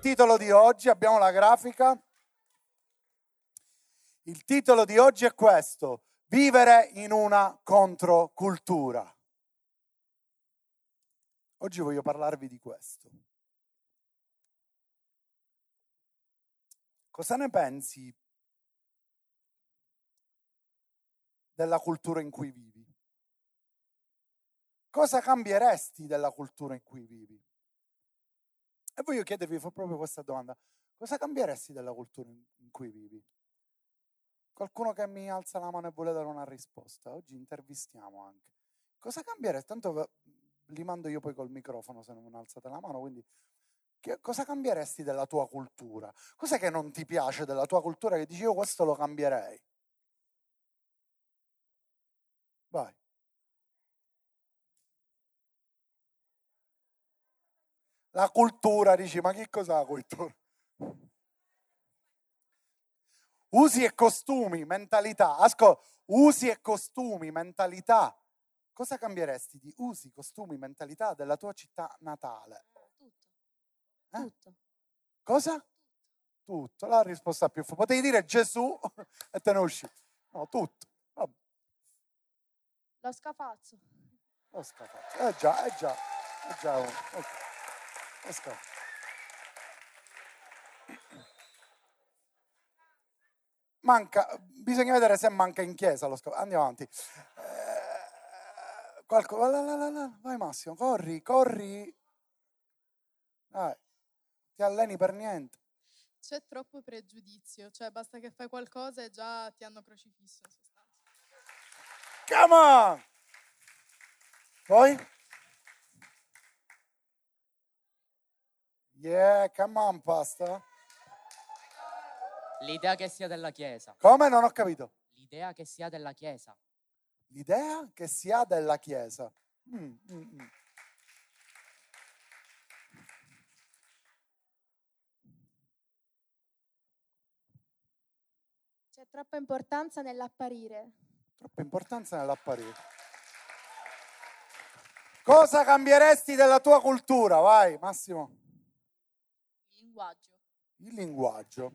titolo di oggi, abbiamo la grafica. Il titolo di oggi è questo, vivere in una controcultura. Oggi voglio parlarvi di questo. Cosa ne pensi della cultura in cui vivi? Cosa cambieresti della cultura in cui vivi? E voglio chiedervi proprio questa domanda. Cosa cambieresti della cultura in cui vivi? Qualcuno che mi alza la mano e vuole dare una risposta. Oggi intervistiamo anche. Cosa cambieresti? Tanto li mando io poi col microfono se non alzate la mano, quindi che, cosa cambieresti della tua cultura? Cos'è che non ti piace della tua cultura che dici io questo lo cambierei? Vai. La cultura, dici, ma che cos'è la cultura? Usi e costumi, mentalità. Ascolta, usi e costumi, mentalità. Cosa cambieresti di usi, costumi, mentalità della tua città natale? Eh? Tutto. Cosa? Tutto. La risposta più fu. Potevi dire Gesù e te ne usci. No, tutto. Vabbè. Lo scafazzo. Lo scafazzo. Eh già, eh già. Eh già. Okay. Lo scafazzo. Manca, bisogna vedere se manca in chiesa lo scafazzo. Andiamo avanti. Eh, qualcosa, vai Massimo, corri, corri. Vai ti alleni per niente. C'è troppo pregiudizio, cioè basta che fai qualcosa e già ti hanno crocifisso in sostanza. Come on! Poi? Yeah, come on, pasta. L'idea che sia della Chiesa. Come? Non ho capito. L'idea che sia della Chiesa. L'idea che si ha della Chiesa. Mm, mm, mm. C'è troppa importanza nell'apparire. Troppa importanza nell'apparire. Cosa cambieresti della tua cultura? Vai, Massimo. Linguaggio. Il linguaggio.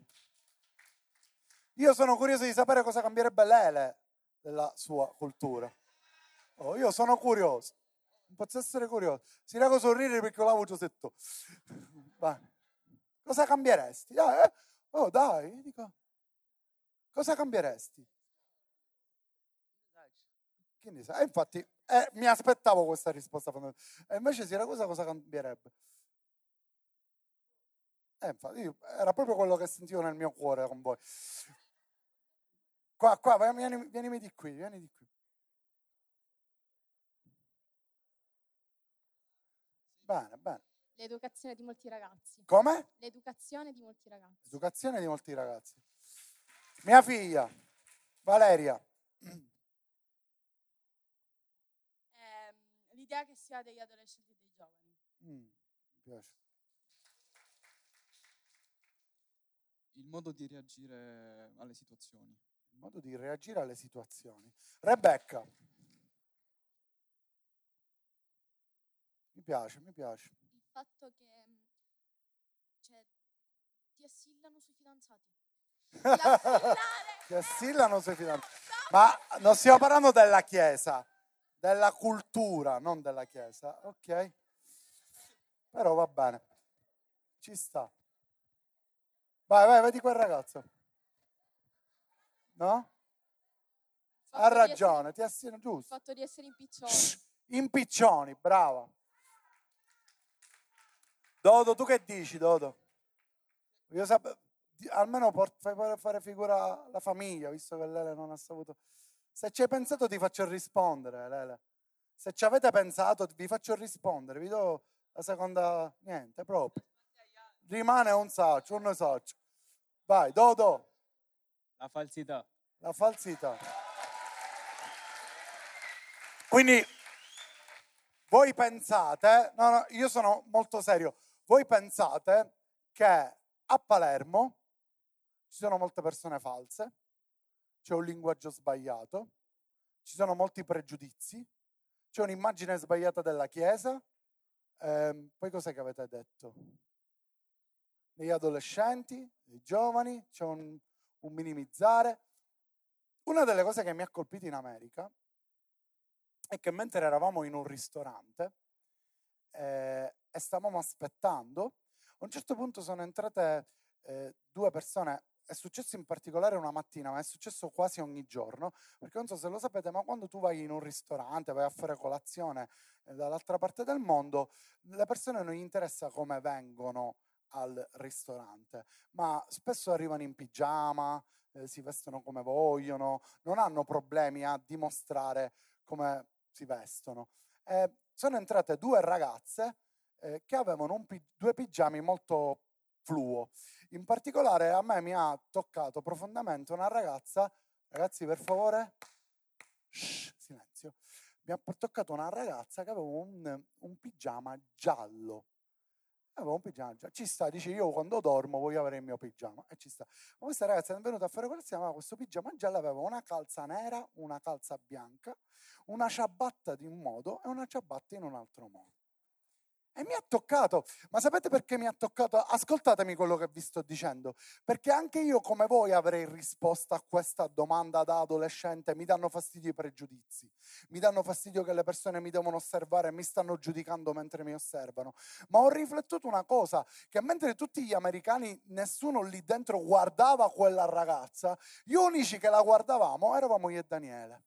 Io sono curioso di sapere cosa cambierebbe Lele della sua cultura. Oh, io sono curioso. Non posso essere curioso. Si rago sorridere perché ho la voce setto. Vai. Cosa cambieresti? Dai, eh? Oh, dai, dico. Cosa cambieresti? Che ne sai? infatti eh, mi aspettavo questa risposta. E invece Siracusa cosa cambierebbe? Eh, infatti, era proprio quello che sentivo nel mio cuore con voi. Qua, qua, vieni, vieni di qui, vieni di qui. Bene, bene. L'educazione di molti ragazzi. Come? L'educazione di molti ragazzi. L'educazione di molti ragazzi. Mia figlia, Valeria. Eh, l'idea che si ha degli adolescenti e dei giovani. Mm, mi piace. Il modo di reagire alle situazioni. Il modo di reagire alle situazioni. Rebecca. Mi piace, mi piace. Il fatto che cioè, ti assillano sui fidanzati. Ti assillano sui fidanzati. Ma non stiamo parlando della Chiesa, della cultura, non della Chiesa, ok? Però va bene, ci sta. Vai, vai, vedi quel ragazzo. No? Ha ragione, ti assillano, giusto. Il fatto di essere impiccioni. Impiccioni, brava. Dodo, tu che dici, Dodo? Io sapevo almeno fai fare figura la famiglia, visto che Lele non ha saputo. Se ci hai pensato ti faccio rispondere, Lele. Se ci avete pensato vi faccio rispondere, vi do la seconda, niente, proprio. Rimane un saccio, un saccio. Vai, Dodo. La falsità. La falsità. Quindi voi pensate, no, no, io sono molto serio, voi pensate che a Palermo ci sono molte persone false, c'è un linguaggio sbagliato, ci sono molti pregiudizi, c'è un'immagine sbagliata della Chiesa. Eh, poi cos'è che avete detto? Degli adolescenti, dei giovani, c'è un, un minimizzare. Una delle cose che mi ha colpito in America è che mentre eravamo in un ristorante eh, e stavamo aspettando, a un certo punto sono entrate eh, due persone è successo in particolare una mattina, ma è successo quasi ogni giorno, perché non so se lo sapete, ma quando tu vai in un ristorante, vai a fare colazione eh, dall'altra parte del mondo, le persone non gli interessa come vengono al ristorante, ma spesso arrivano in pigiama, eh, si vestono come vogliono, non hanno problemi a dimostrare come si vestono. Eh, sono entrate due ragazze eh, che avevano pi- due pigiami molto fluo. In particolare a me mi ha toccato profondamente una ragazza, ragazzi per favore, Shh, silenzio, mi ha toccato una ragazza che aveva un, un pigiama giallo. Aveva un pigiama giallo. Ci sta, dice io quando dormo voglio avere il mio pigiama. E ci sta. Ma questa ragazza è venuta a fare colazione, aveva questo pigiama giallo, aveva una calza nera, una calza bianca, una ciabatta di un modo e una ciabatta in un altro modo. E mi ha toccato, ma sapete perché mi ha toccato? Ascoltatemi quello che vi sto dicendo, perché anche io come voi avrei risposto a questa domanda da adolescente, mi danno fastidio i pregiudizi, mi danno fastidio che le persone mi devono osservare e mi stanno giudicando mentre mi osservano, ma ho riflettuto una cosa, che mentre tutti gli americani, nessuno lì dentro guardava quella ragazza, gli unici che la guardavamo eravamo io e Daniele.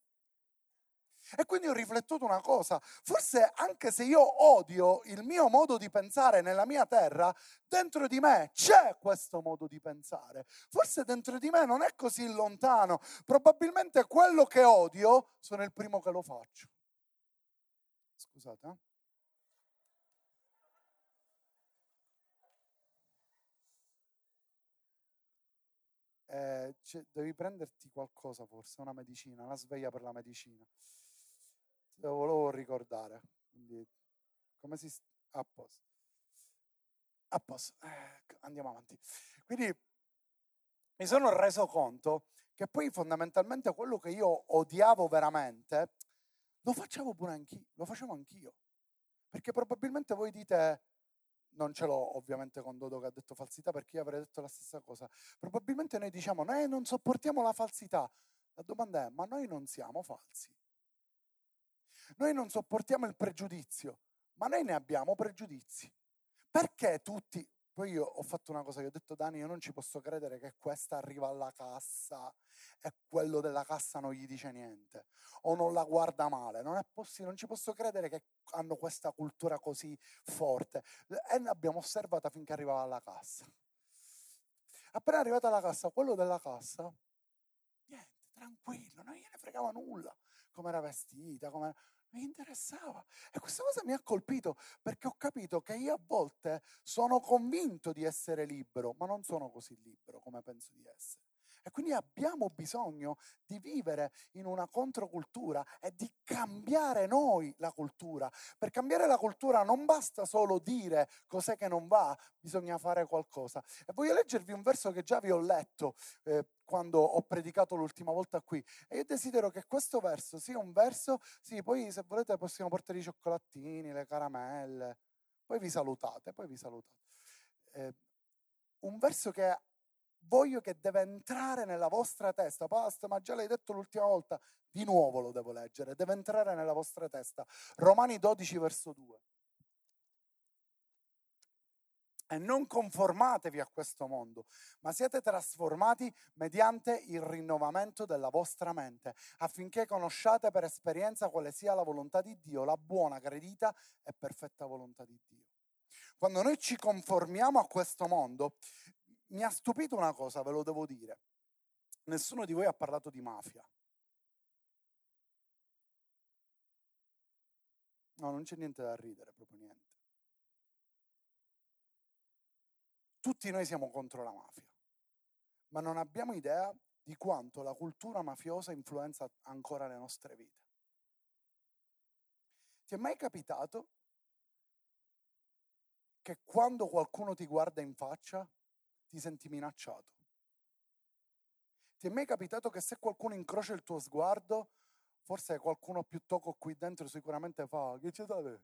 E quindi ho riflettuto una cosa, forse anche se io odio il mio modo di pensare nella mia terra, dentro di me c'è questo modo di pensare. Forse dentro di me non è così lontano, probabilmente quello che odio sono il primo che lo faccio. Scusate. Eh? Eh, devi prenderti qualcosa forse, una medicina, una sveglia per la medicina lo volevo ricordare. Come si... A posto. A posto. Eh, andiamo avanti. Quindi mi sono reso conto che poi fondamentalmente quello che io odiavo veramente lo facevo pure anch'io, lo facevo anch'io. Perché probabilmente voi dite, non ce l'ho ovviamente con Dodo che ha detto falsità perché io avrei detto la stessa cosa. Probabilmente noi diciamo, noi non sopportiamo la falsità. La domanda è, ma noi non siamo falsi. Noi non sopportiamo il pregiudizio, ma noi ne abbiamo pregiudizi. Perché tutti, poi io ho fatto una cosa che ho detto Dani, io non ci posso credere che questa arriva alla cassa e quello della cassa non gli dice niente o non la guarda male. Non è possibile, non ci posso credere che hanno questa cultura così forte. E l'abbiamo osservata finché arrivava alla cassa. Appena arrivata alla cassa, quello della cassa, niente, tranquillo, non gliene fregava nulla, come era vestita, come mi interessava. E questa cosa mi ha colpito perché ho capito che io a volte sono convinto di essere libero, ma non sono così libero come penso di essere. E quindi abbiamo bisogno di vivere in una controcultura e di cambiare noi la cultura. Per cambiare la cultura non basta solo dire cos'è che non va, bisogna fare qualcosa. E voglio leggervi un verso che già vi ho letto eh, quando ho predicato l'ultima volta qui. E io desidero che questo verso sia un verso, sì, poi se volete possiamo portare i cioccolatini, le caramelle, poi vi salutate, poi vi salutate. Eh, un verso che voglio che deve entrare nella vostra testa. Pastor, ma già l'hai detto l'ultima volta, di nuovo lo devo leggere, deve entrare nella vostra testa. Romani 12 verso 2. E non conformatevi a questo mondo, ma siate trasformati mediante il rinnovamento della vostra mente, affinché conosciate per esperienza quale sia la volontà di Dio, la buona, gradita e perfetta volontà di Dio. Quando noi ci conformiamo a questo mondo, mi ha stupito una cosa, ve lo devo dire. Nessuno di voi ha parlato di mafia. No, non c'è niente da ridere, proprio niente. Tutti noi siamo contro la mafia, ma non abbiamo idea di quanto la cultura mafiosa influenza ancora le nostre vite. Ti è mai capitato che quando qualcuno ti guarda in faccia ti senti minacciato. Ti è mai capitato che se qualcuno incrocia il tuo sguardo, forse qualcuno più tocco qui dentro sicuramente fa, che c'è da te?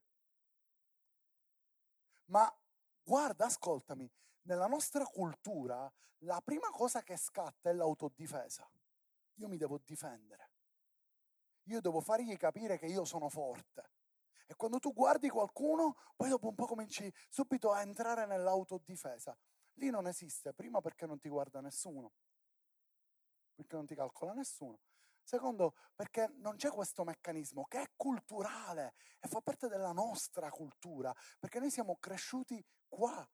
Ma guarda, ascoltami, nella nostra cultura la prima cosa che scatta è l'autodifesa. Io mi devo difendere. Io devo fargli capire che io sono forte. E quando tu guardi qualcuno, poi dopo un po' cominci subito a entrare nell'autodifesa. Lì non esiste, prima perché non ti guarda nessuno, perché non ti calcola nessuno. Secondo, perché non c'è questo meccanismo che è culturale e fa parte della nostra cultura, perché noi siamo cresciuti qua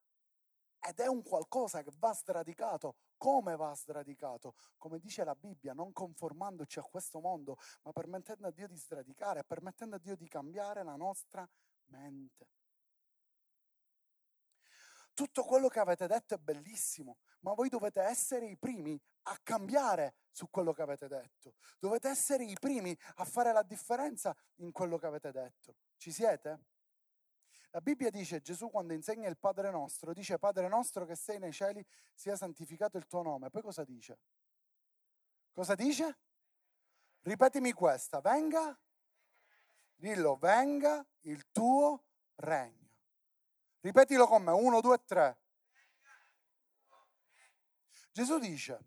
ed è un qualcosa che va sradicato. Come va sradicato? Come dice la Bibbia, non conformandoci a questo mondo, ma permettendo a Dio di sradicare, permettendo a Dio di cambiare la nostra mente. Tutto quello che avete detto è bellissimo, ma voi dovete essere i primi a cambiare su quello che avete detto. Dovete essere i primi a fare la differenza in quello che avete detto. Ci siete? La Bibbia dice, Gesù quando insegna il Padre nostro, dice Padre nostro che sei nei cieli, sia santificato il tuo nome. Poi cosa dice? Cosa dice? Ripetimi questa, venga, dillo, venga il tuo regno. Ripetilo con me, uno, due, tre. Gesù dice,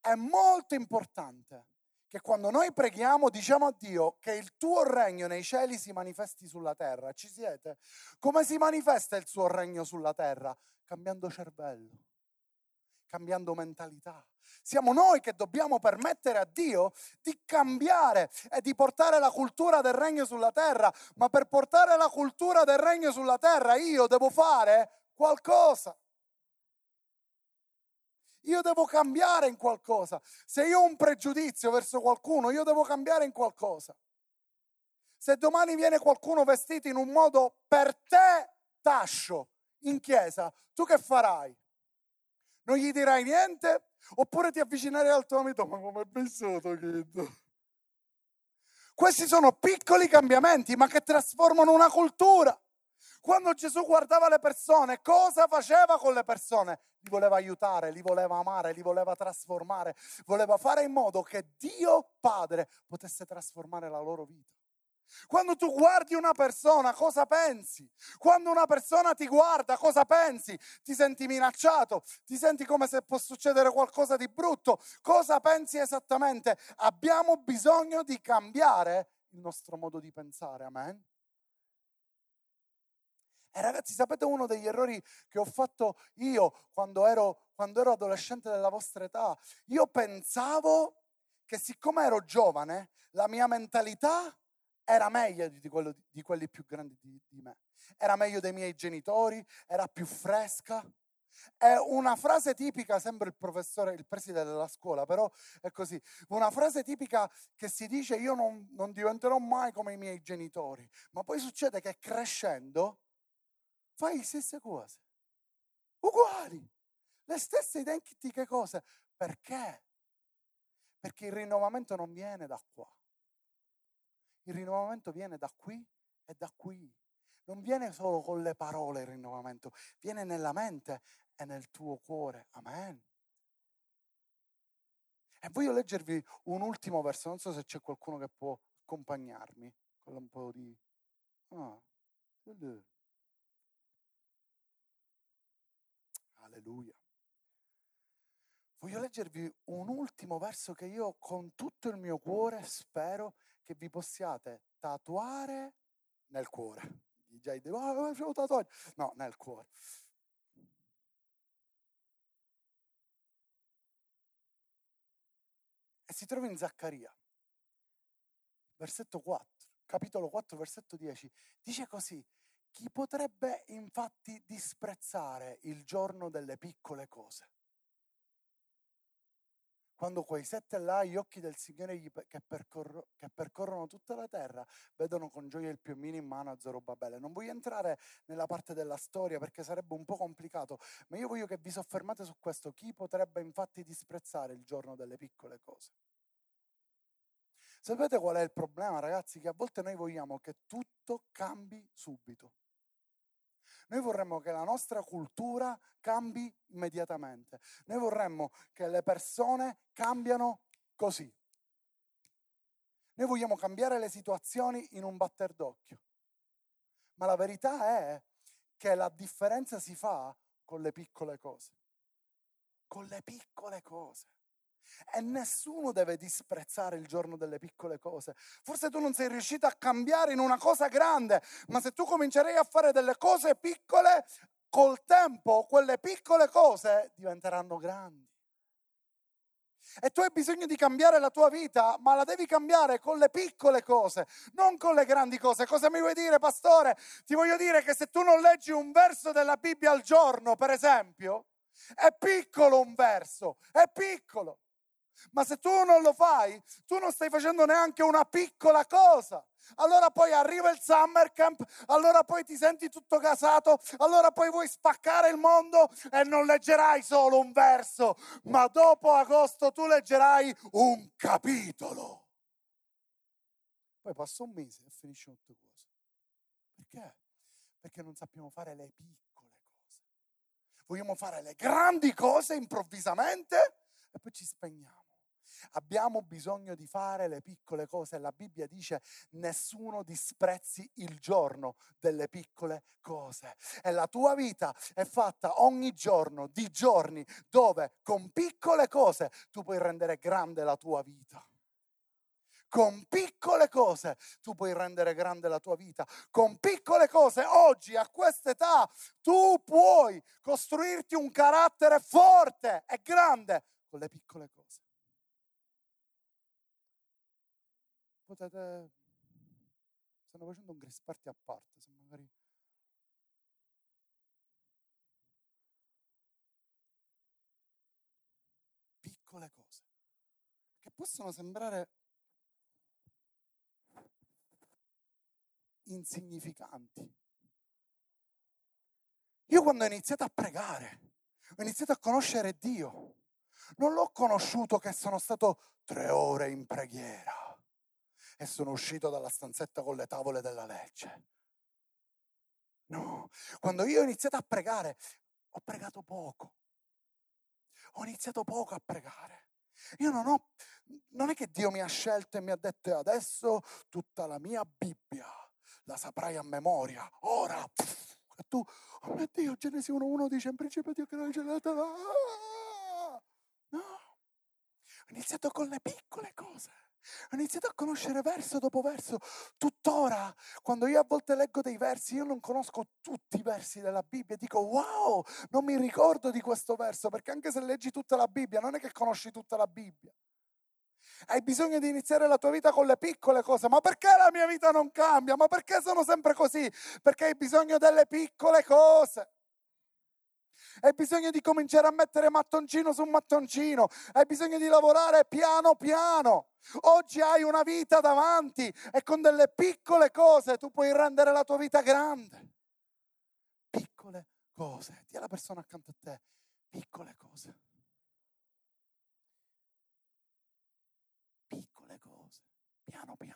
è molto importante che quando noi preghiamo diciamo a Dio che il tuo regno nei cieli si manifesti sulla terra. Ci siete? Come si manifesta il suo regno sulla terra? Cambiando cervello, cambiando mentalità. Siamo noi che dobbiamo permettere a Dio di cambiare e di portare la cultura del regno sulla terra, ma per portare la cultura del regno sulla terra io devo fare qualcosa. Io devo cambiare in qualcosa. Se io ho un pregiudizio verso qualcuno, io devo cambiare in qualcosa. Se domani viene qualcuno vestito in un modo per te tascio in chiesa, tu che farai? Non gli dirai niente? Oppure ti avvicinerai al tuo amico, ma come è pensato, kid? Questi sono piccoli cambiamenti, ma che trasformano una cultura. Quando Gesù guardava le persone, cosa faceva con le persone? Li voleva aiutare, li voleva amare, li voleva trasformare, voleva fare in modo che Dio Padre potesse trasformare la loro vita. Quando tu guardi una persona, cosa pensi? Quando una persona ti guarda, cosa pensi? Ti senti minacciato? Ti senti come se può succedere qualcosa di brutto? Cosa pensi esattamente? Abbiamo bisogno di cambiare il nostro modo di pensare, amen? E ragazzi, sapete uno degli errori che ho fatto io quando ero, quando ero adolescente della vostra età? Io pensavo che siccome ero giovane, la mia mentalità era meglio di, quello, di quelli più grandi di, di me. Era meglio dei miei genitori, era più fresca. È una frase tipica, sembra il professore, il preside della scuola, però è così. Una frase tipica che si dice io non, non diventerò mai come i miei genitori, ma poi succede che crescendo fai le stesse cose, uguali, le stesse identiche cose. Perché? Perché il rinnovamento non viene da qua. Il rinnovamento viene da qui e da qui. Non viene solo con le parole il rinnovamento, viene nella mente e nel tuo cuore. Amen. E voglio leggervi un ultimo verso, non so se c'è qualcuno che può accompagnarmi con un po' di... Ah. Alleluia. Voglio leggervi un ultimo verso che io con tutto il mio cuore spero che vi possiate tatuare nel cuore. Già dico, oh, facevo tatuaggio. No, nel cuore. E si trova in Zaccaria, versetto 4, capitolo 4, versetto 10. Dice così, chi potrebbe infatti disprezzare il giorno delle piccole cose? Quando quei sette là, gli occhi del Signore che, percorro, che, percorrono tutta la terra, vedono con gioia il piumino in mano a Zorobabele. Non voglio entrare nella parte della storia perché sarebbe un po' complicato, ma io voglio che vi soffermate su questo. Chi potrebbe infatti disprezzare il giorno delle piccole cose? Sapete qual è il problema, ragazzi? Che a volte noi vogliamo che tutto cambi subito. Noi vorremmo che la nostra cultura cambi immediatamente. Noi vorremmo che le persone cambiano così. Noi vogliamo cambiare le situazioni in un batter d'occhio. Ma la verità è che la differenza si fa con le piccole cose. Con le piccole cose. E nessuno deve disprezzare il giorno delle piccole cose. Forse tu non sei riuscito a cambiare in una cosa grande, ma se tu comincerai a fare delle cose piccole, col tempo quelle piccole cose diventeranno grandi. E tu hai bisogno di cambiare la tua vita, ma la devi cambiare con le piccole cose, non con le grandi cose. Cosa mi vuoi dire, pastore? Ti voglio dire che se tu non leggi un verso della Bibbia al giorno, per esempio, è piccolo un verso, è piccolo. Ma se tu non lo fai, tu non stai facendo neanche una piccola cosa. Allora poi arriva il summer camp, allora poi ti senti tutto casato, allora poi vuoi spaccare il mondo e non leggerai solo un verso, ma dopo agosto tu leggerai un capitolo. Poi passa un mese e finisce tutte cose. Perché? Perché non sappiamo fare le piccole cose. Vogliamo fare le grandi cose improvvisamente e poi ci spegniamo. Abbiamo bisogno di fare le piccole cose. La Bibbia dice nessuno disprezzi il giorno delle piccole cose. E la tua vita è fatta ogni giorno di giorni dove con piccole cose tu puoi rendere grande la tua vita. Con piccole cose tu puoi rendere grande la tua vita. Con piccole cose oggi, a questa età, tu puoi costruirti un carattere forte e grande con le piccole cose. Potete... Stanno facendo un grace party a parte, se magari... Piccole cose che possono sembrare insignificanti. Io quando ho iniziato a pregare, ho iniziato a conoscere Dio, non l'ho conosciuto che sono stato tre ore in preghiera e sono uscito dalla stanzetta con le tavole della legge. No, quando io ho iniziato a pregare, ho pregato poco. Ho iniziato poco a pregare. Io non ho, non è che Dio mi ha scelto e mi ha detto adesso tutta la mia Bibbia la saprai a memoria. Ora, pff, e tu, oh mio Dio, Genesi 1.1 dice in principio Dio che non c'è la No, ho iniziato con le piccole cose. Ho iniziato a conoscere verso dopo verso. Tuttora, quando io a volte leggo dei versi, io non conosco tutti i versi della Bibbia. Dico, wow, non mi ricordo di questo verso, perché anche se leggi tutta la Bibbia, non è che conosci tutta la Bibbia. Hai bisogno di iniziare la tua vita con le piccole cose. Ma perché la mia vita non cambia? Ma perché sono sempre così? Perché hai bisogno delle piccole cose. Hai bisogno di cominciare a mettere mattoncino su mattoncino. Hai bisogno di lavorare piano piano. Oggi hai una vita davanti e con delle piccole cose tu puoi rendere la tua vita grande. Piccole cose. Dì alla persona accanto a te, piccole cose. Piccole cose, piano piano.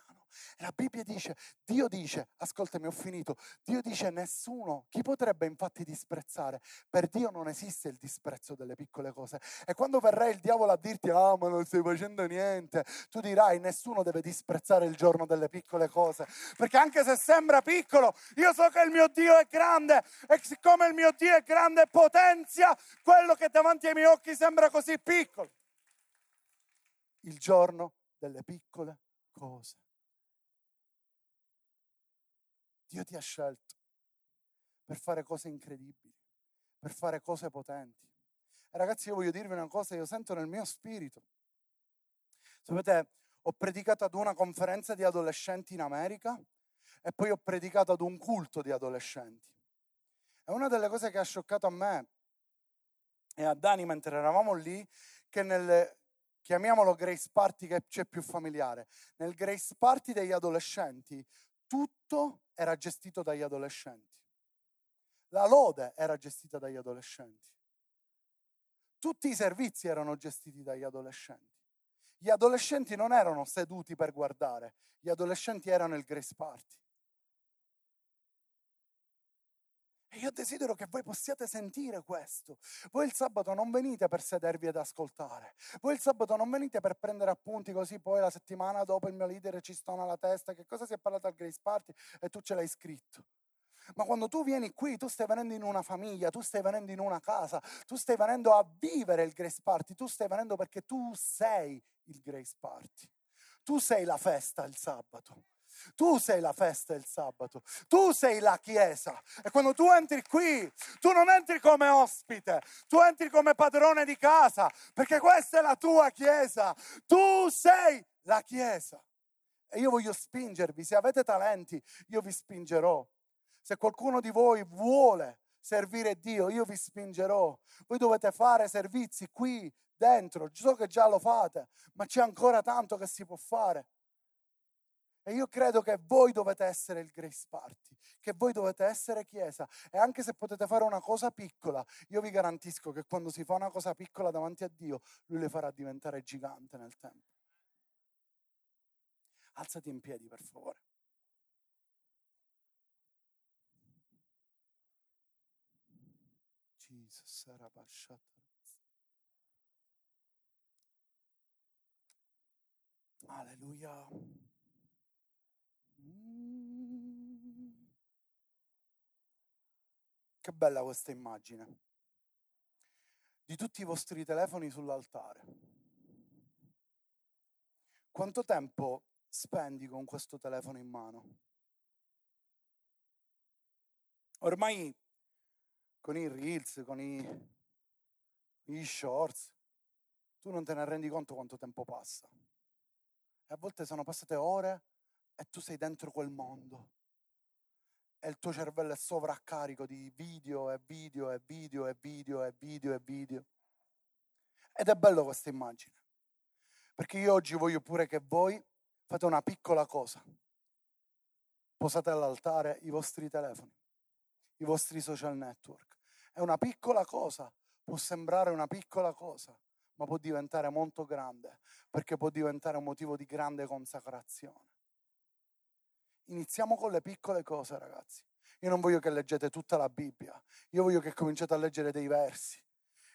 La Bibbia dice, Dio dice, ascoltami, ho finito, Dio dice nessuno, chi potrebbe infatti disprezzare? Per Dio non esiste il disprezzo delle piccole cose. E quando verrà il diavolo a dirti, ah ma non stai facendo niente, tu dirai, nessuno deve disprezzare il giorno delle piccole cose. Perché anche se sembra piccolo, io so che il mio Dio è grande e siccome il mio Dio è grande potenzia quello che davanti ai miei occhi sembra così piccolo. Il giorno delle piccole cose. Dio ti ha scelto per fare cose incredibili, per fare cose potenti. E ragazzi, io voglio dirvi una cosa, io sento nel mio spirito. Sapete, ho predicato ad una conferenza di adolescenti in America e poi ho predicato ad un culto di adolescenti. E una delle cose che ha scioccato a me e a Dani mentre eravamo lì, che nel, chiamiamolo Grace Party che c'è più familiare, nel Grace Party degli adolescenti tutto era gestito dagli adolescenti. La lode era gestita dagli adolescenti. Tutti i servizi erano gestiti dagli adolescenti. Gli adolescenti non erano seduti per guardare, gli adolescenti erano il Grace Party. E io desidero che voi possiate sentire questo. Voi il sabato non venite per sedervi ad ascoltare. Voi il sabato non venite per prendere appunti così poi la settimana dopo il mio leader ci stona la testa che cosa si è parlato al Grace Party e tu ce l'hai scritto. Ma quando tu vieni qui, tu stai venendo in una famiglia, tu stai venendo in una casa, tu stai venendo a vivere il Grace Party, tu stai venendo perché tu sei il Grace Party. Tu sei la festa il sabato. Tu sei la festa il sabato, tu sei la chiesa e quando tu entri qui, tu non entri come ospite, tu entri come padrone di casa, perché questa è la tua chiesa, tu sei la chiesa. E io voglio spingervi, se avete talenti, io vi spingerò. Se qualcuno di voi vuole servire Dio, io vi spingerò. Voi dovete fare servizi qui dentro, so che già lo fate, ma c'è ancora tanto che si può fare. E io credo che voi dovete essere il Grace Party, che voi dovete essere Chiesa. E anche se potete fare una cosa piccola, io vi garantisco che quando si fa una cosa piccola davanti a Dio, Lui le farà diventare gigante nel tempo. Alzati in piedi, per favore. Jesus, Alleluia. Che bella questa immagine. Di tutti i vostri telefoni sull'altare. Quanto tempo spendi con questo telefono in mano? Ormai con i reels, con i, gli shorts, tu non te ne rendi conto quanto tempo passa. E a volte sono passate ore e tu sei dentro quel mondo. E il tuo cervello è sovraccarico di video e video e video e video e video e video. Ed è bello questa immagine. Perché io oggi voglio pure che voi fate una piccola cosa. Posate all'altare i vostri telefoni, i vostri social network. È una piccola cosa, può sembrare una piccola cosa, ma può diventare molto grande, perché può diventare un motivo di grande consacrazione. Iniziamo con le piccole cose, ragazzi. Io non voglio che leggete tutta la Bibbia, io voglio che cominciate a leggere dei versi.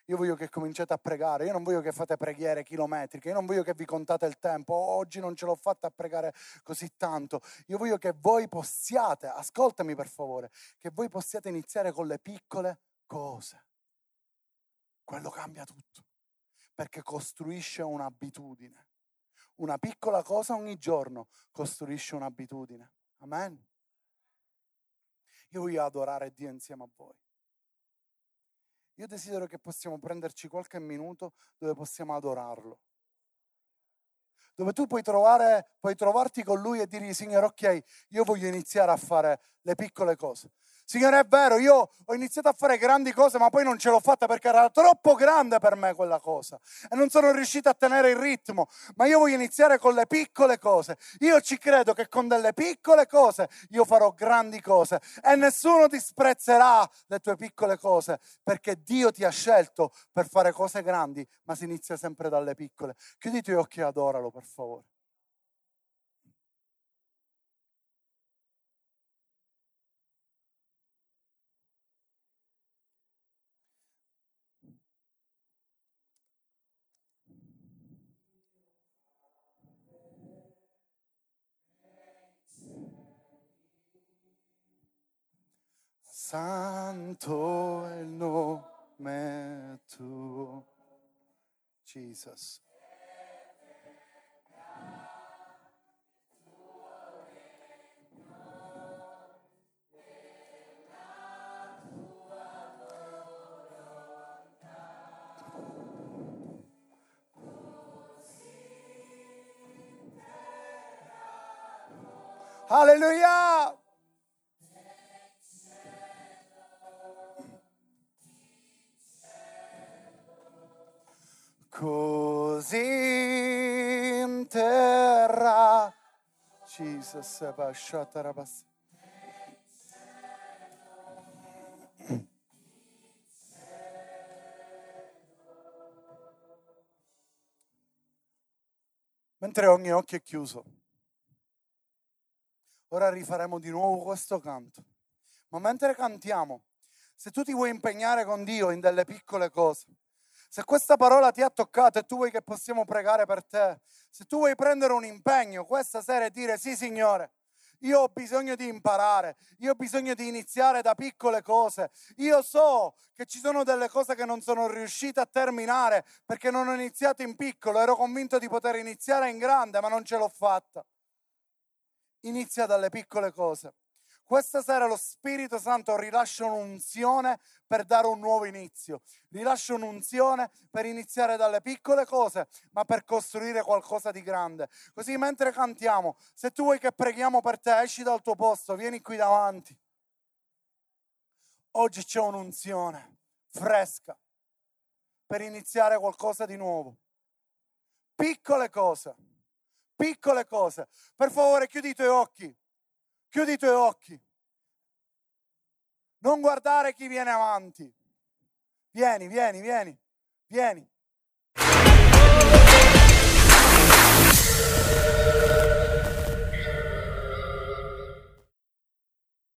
Io voglio che cominciate a pregare, io non voglio che fate preghiere chilometriche, io non voglio che vi contate il tempo, oggi non ce l'ho fatta a pregare così tanto. Io voglio che voi possiate, ascoltami per favore, che voi possiate iniziare con le piccole cose. Quello cambia tutto, perché costruisce un'abitudine. Una piccola cosa ogni giorno costruisce un'abitudine. Amen. Io voglio adorare Dio insieme a voi. Io desidero che possiamo prenderci qualche minuto dove possiamo adorarlo. Dove tu puoi, trovare, puoi trovarti con lui e dirgli, Signore, ok, io voglio iniziare a fare le piccole cose. Signore, è vero, io ho iniziato a fare grandi cose, ma poi non ce l'ho fatta perché era troppo grande per me quella cosa e non sono riuscito a tenere il ritmo. Ma io voglio iniziare con le piccole cose. Io ci credo che con delle piccole cose io farò grandi cose e nessuno disprezzerà le tue piccole cose perché Dio ti ha scelto per fare cose grandi, ma si inizia sempre dalle piccole. Chiudi i tuoi occhi e adoralo, per favore. Santo è il nome tuo, Jesus. Hallelujah! Così in terra. Jesus, Rabas. Mentre ogni occhio è chiuso, ora rifaremo di nuovo questo canto. Ma mentre cantiamo, se tu ti vuoi impegnare con Dio in delle piccole cose, se questa parola ti ha toccato e tu vuoi che possiamo pregare per te, se tu vuoi prendere un impegno questa sera e dire sì Signore, Io ho bisogno di imparare, io ho bisogno di iniziare da piccole cose. Io so che ci sono delle cose che non sono riuscito a terminare perché non ho iniziato in piccolo, ero convinto di poter iniziare in grande, ma non ce l'ho fatta. Inizia dalle piccole cose. Questa sera lo Spirito Santo rilascia un'unzione per dare un nuovo inizio. Rilascia un'unzione per iniziare dalle piccole cose, ma per costruire qualcosa di grande. Così mentre cantiamo, se tu vuoi che preghiamo per te, esci dal tuo posto, vieni qui davanti. Oggi c'è un'unzione fresca per iniziare qualcosa di nuovo. Piccole cose, piccole cose. Per favore chiudi i tuoi occhi. Chiudi i tuoi occhi. Non guardare chi viene avanti. Vieni, vieni, vieni, vieni.